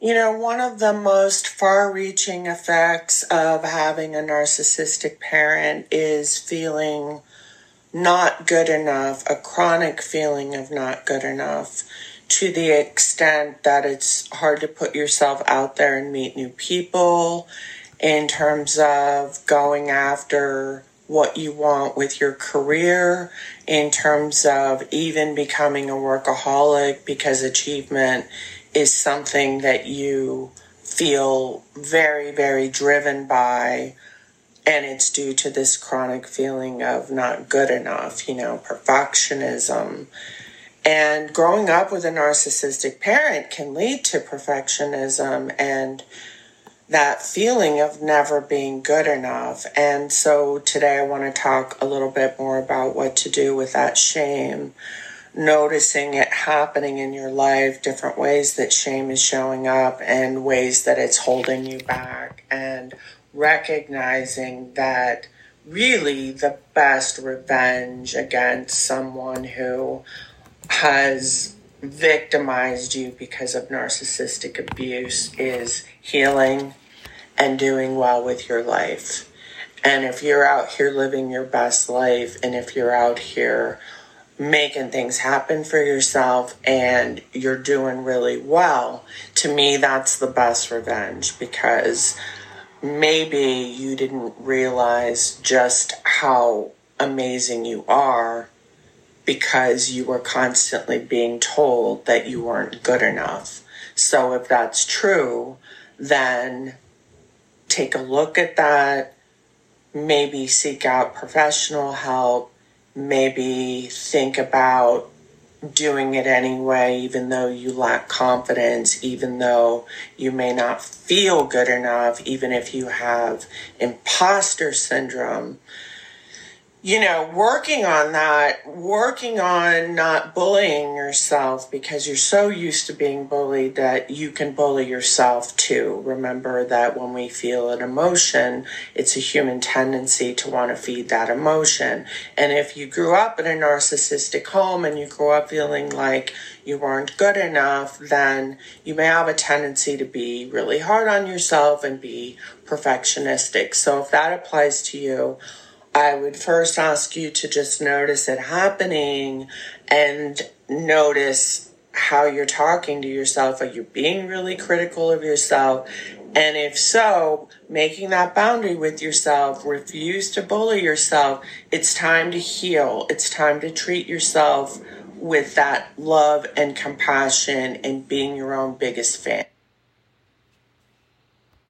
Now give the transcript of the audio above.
You know, one of the most far reaching effects of having a narcissistic parent is feeling not good enough, a chronic feeling of not good enough, to the extent that it's hard to put yourself out there and meet new people in terms of going after what you want with your career, in terms of even becoming a workaholic because achievement is something that you feel very, very driven by. And it's due to this chronic feeling of not good enough, you know, perfectionism. And growing up with a narcissistic parent can lead to perfectionism and that feeling of never being good enough. And so today I want to talk a little bit more about what to do with that shame, noticing it happening in your life, different ways that shame is showing up, and ways that it's holding you back, and recognizing that really the best revenge against someone who has victimized you because of narcissistic abuse is healing and doing well with your life. And if you're out here living your best life, and if you're out here making things happen for yourself and you're doing really well, to me, that's the best revenge because maybe you didn't realize just how amazing you are because you were constantly being told that you weren't good enough. So if that's true, then take a look at that, maybe seek out professional help, maybe think about doing it anyway, even though you lack confidence, even though you may not feel good enough, even if you have imposter syndrome you know, working on that, working on not bullying yourself because you're so used to being bullied that you can bully yourself too. Remember that when we feel an emotion, it's a human tendency to want to feed that emotion. And if you grew up in a narcissistic home and you grew up feeling like you weren't good enough, then you may have a tendency to be really hard on yourself and be perfectionistic. So if that applies to you, I would first ask you to just notice it happening and notice how you're talking to yourself. Are you being really critical of yourself? And if so, making that boundary with yourself, refuse to bully yourself. It's time to heal. It's time to treat yourself with that love and compassion and being your own biggest fan.